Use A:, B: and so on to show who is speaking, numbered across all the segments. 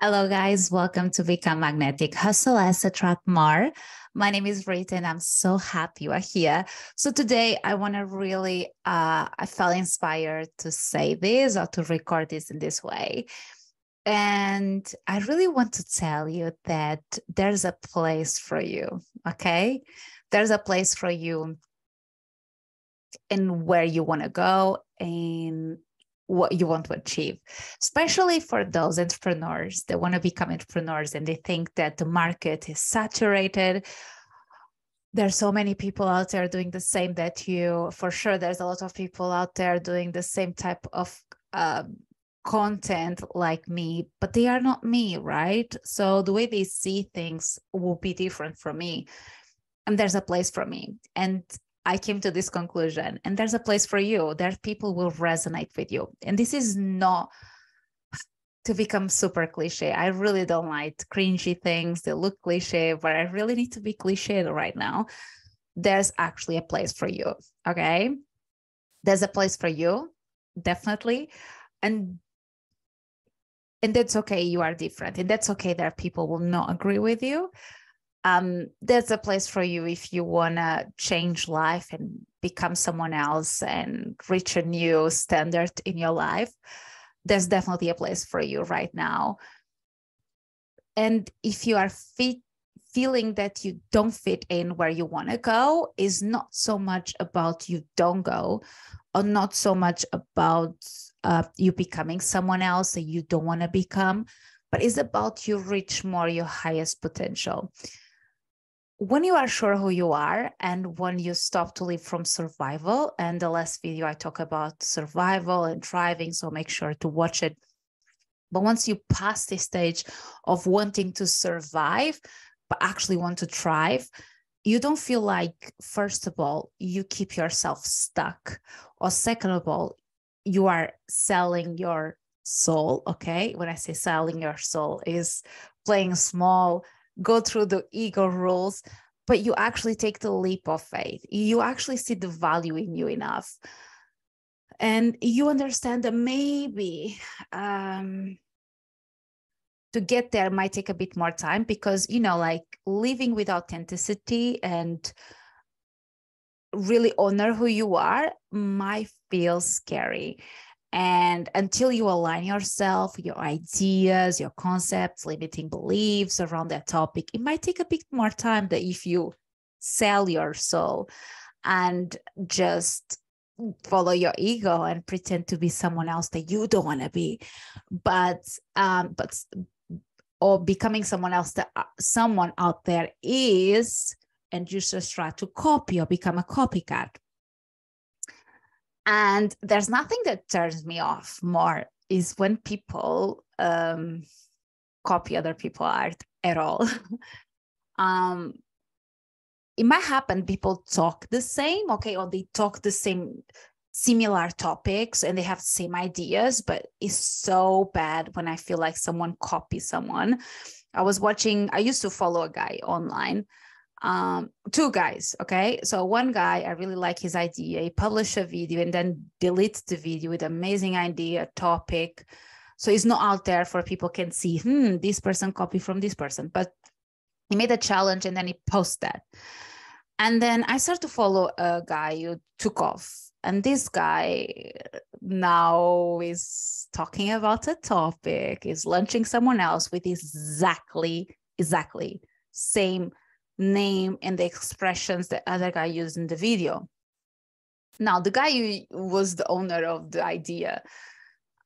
A: Hello, guys. Welcome to Become Magnetic. Hustle Less, Attract More. My name is Rita, and I'm so happy you are here. So today, I want to really, uh, I felt inspired to say this or to record this in this way. And I really want to tell you that there's a place for you. Okay, there's a place for you in where you want to go and what you want to achieve, especially for those entrepreneurs that want to become entrepreneurs and they think that the market is saturated. There's so many people out there doing the same that you, for sure, there's a lot of people out there doing the same type of um, content like me, but they are not me, right? So the way they see things will be different from me. And there's a place for me. And I came to this conclusion, and there's a place for you. There people will resonate with you, and this is not to become super cliche. I really don't like cringy things that look cliche, but I really need to be cliche right now. There's actually a place for you. Okay. There's a place for you, definitely. And and that's okay. You are different. And that's okay that people will not agree with you um, there's a place for you if you want to change life and become someone else and reach a new standard in your life. There's definitely a place for you right now. And if you are fit, feeling that you don't fit in where you want to go, is not so much about you don't go, or not so much about uh, you becoming someone else that you don't want to become, but it's about you reach more your highest potential when you are sure who you are and when you stop to live from survival and the last video i talk about survival and thriving so make sure to watch it. But once you pass the stage of wanting to survive but actually want to thrive you don't feel like first of all you keep yourself stuck. Or second of all you are selling your soul okay? When i say selling your soul is playing small go through the ego rules, but you actually take the leap of faith. You actually see the value in you enough. And you understand that maybe um, to get there might take a bit more time because, you know, like living with authenticity and really honor who you are might feel scary. And until you align yourself, your ideas, your concepts, limiting beliefs around that topic, it might take a bit more time than if you sell your soul and just follow your ego and pretend to be someone else that you don't want to be. But um but or becoming someone else that uh, someone out there is and you just try to copy or become a copycat and there's nothing that turns me off more is when people um, copy other people art at all. um, it might happen people talk the same, okay, or they talk the same similar topics and they have the same ideas, but it's so bad when I feel like someone copies someone. I was watching, I used to follow a guy online um two guys okay? So one guy i really like his idea. He published a video and then deletes the video with amazing idea topic. So it's not out there for people can see hmm this person copy from this person but he made a challenge and then he post that. And then i started to follow a guy who took off. And this guy now is talking about a topic. Is launching someone else with exactly exactly same name and the expressions the other guy used in the video. Now, the guy who was the owner of the idea,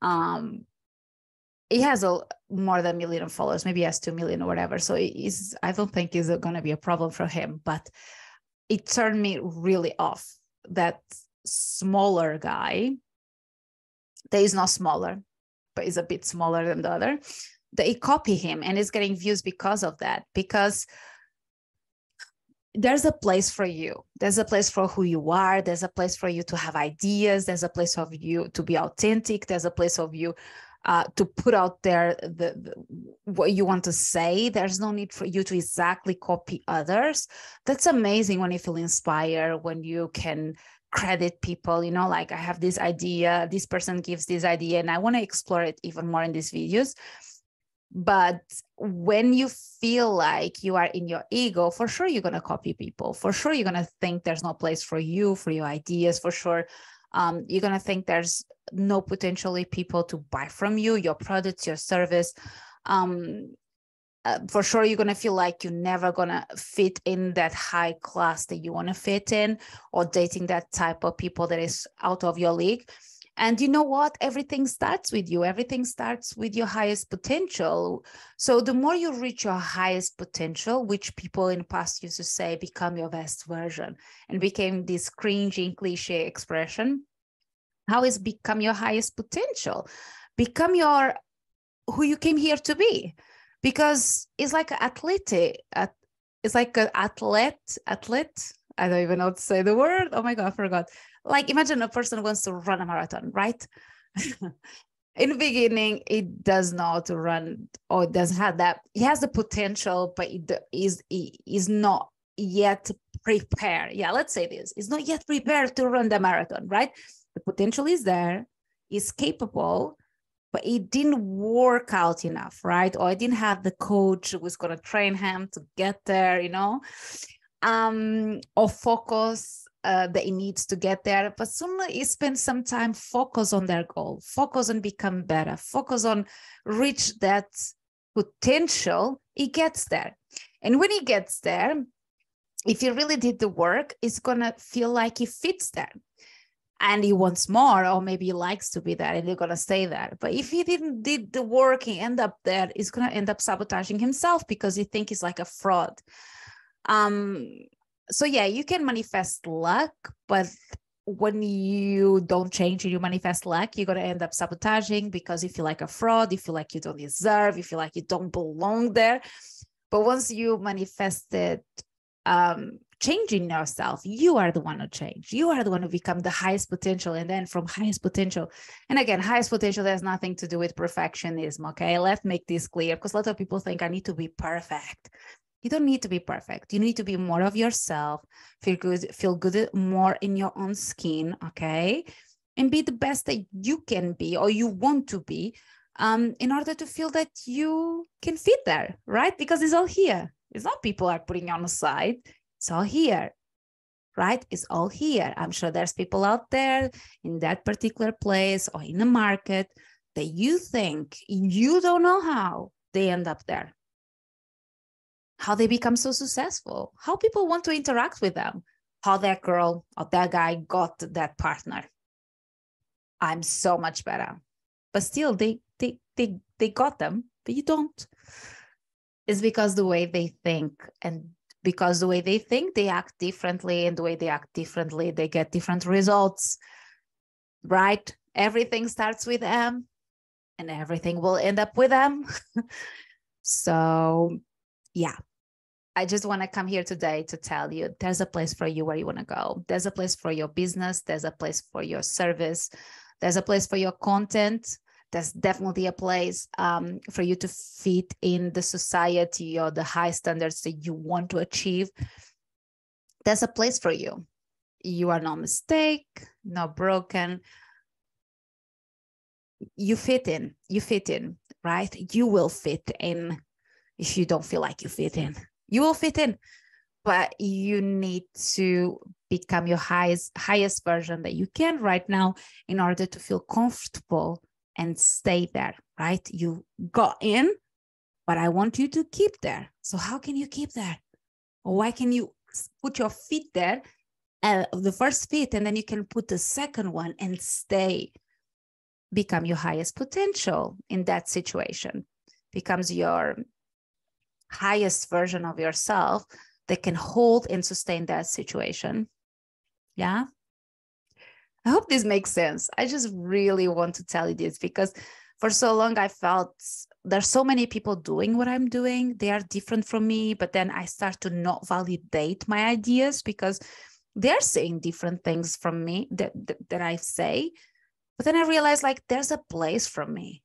A: um, he has a more than a million followers, maybe he has two million or whatever. So is I don't think is going to be a problem for him. But it turned me really off that smaller guy. That is not smaller, but is a bit smaller than the other. They copy him and is getting views because of that. Because there's a place for you. There's a place for who you are. There's a place for you to have ideas. There's a place of you to be authentic. There's a place of you uh, to put out there the, the, what you want to say. There's no need for you to exactly copy others. That's amazing when you feel inspired when you can credit people you know like i have this idea. This person gives this idea and i want to explore it even more in these videos but when you feel like you are in your ego for sure you're going to copy people. For sure you're going to think there's no place for you for your ideas for sure. Um, you're going to think there's no potentially people to buy from you your products your service. Um, uh, for sure you're going to feel like you're never going to fit in that high class that you want to fit in or dating that type of people that is out of your league and you know what? Everything starts with you. Everything starts with your highest potential. So the more you reach your highest potential, which people in the past used to say, become your best version, and became this cringing cliche expression. How is become your highest potential? Become your who you came here to be. Because it's like an athlete. It's like an athlete, athlete. I don't even know how to say the word. Oh my God, I forgot like imagine a person wants to run a marathon right? In the beginning it does not run or doesn't have that. He has the potential but it is is not yet prepared. Yeah let's say this. Is not yet prepared to run the marathon right? The potential is there is capable but it didn't work out enough right? Or i didn't have the coach who was going to train him to get there you know? Um or focus uh, that needs to get there. But soon you spend some time focus on their goal, focus on become better, focus on reach that potential. He gets there, and when he gets there, if he really did the work, it's gonna feel like he fits there. And he wants more, or maybe he likes to be there and they're gonna stay there. But if he didn't did the work, he end up there, he's gonna end up sabotaging himself because he think he's like a fraud. Um, so yeah you can manifest luck but when you don't change and you manifest luck you're to end up sabotaging because you feel like a fraud you feel like you don't deserve you feel like you don't belong there. But once you manifested um changing yourself you are the one to change. You are the one to become the highest potential. And then from highest potential and again highest potential has nothing to do with perfectionism okay? Let's make this clear because a lot of people think i need to be perfect you don't need to be perfect. You need to be more of yourself feel good feel good more in your own skin okay? And be the best that you can be or you want to be um, in order to feel that you can fit there right? Because it's all here. It's not people are putting on the side. It's all here right? It's all here. I'm sure there's people out there in that particular place or in the market that you think you don't know how they end up there how they become so successful, how people want to interact with them, how that girl or that guy got that partner. I'm so much better. But still they they they they got them, but you don't. It's because the way they think and because the way they think they act differently and the way they act differently they get different results right everything starts with them and everything will end up with them so yeah I just want to come here today to tell you there's a place for you where you want to go. There's a place for your business. There's a place for your service. There's a place for your content. There's definitely a place um, for you to fit in the society or the high standards that you want to achieve. There's a place for you. You are no mistake, no broken. You fit in. You fit in, right? You will fit in if you don't feel like you fit in you will fit in but you need to become your highest highest version that you can right now in order to feel comfortable and stay there right? You got in but i want you to keep there. So how can you keep there? Why can you put your feet there uh, the first feet and then you can put the second one and stay become your highest potential in that situation becomes your highest version of yourself that can hold and sustain that situation. Yeah. I hope this makes sense. I just really want to tell you this because for so long I felt there's so many people doing what I'm doing. They are different from me, but then I start to not validate my ideas because they're saying different things from me that, that, that I say. But then I realized like there's a place for me.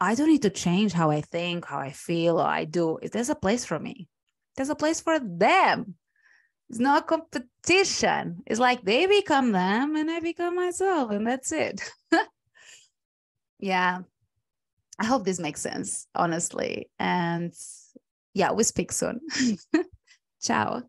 A: I don't need to change how I think, how I feel, or I do. There's a place for me. There's a place for them. It's not competition. It's like they become them and I become myself, and that's it. yeah. I hope this makes sense, honestly. And yeah, we speak soon. Ciao.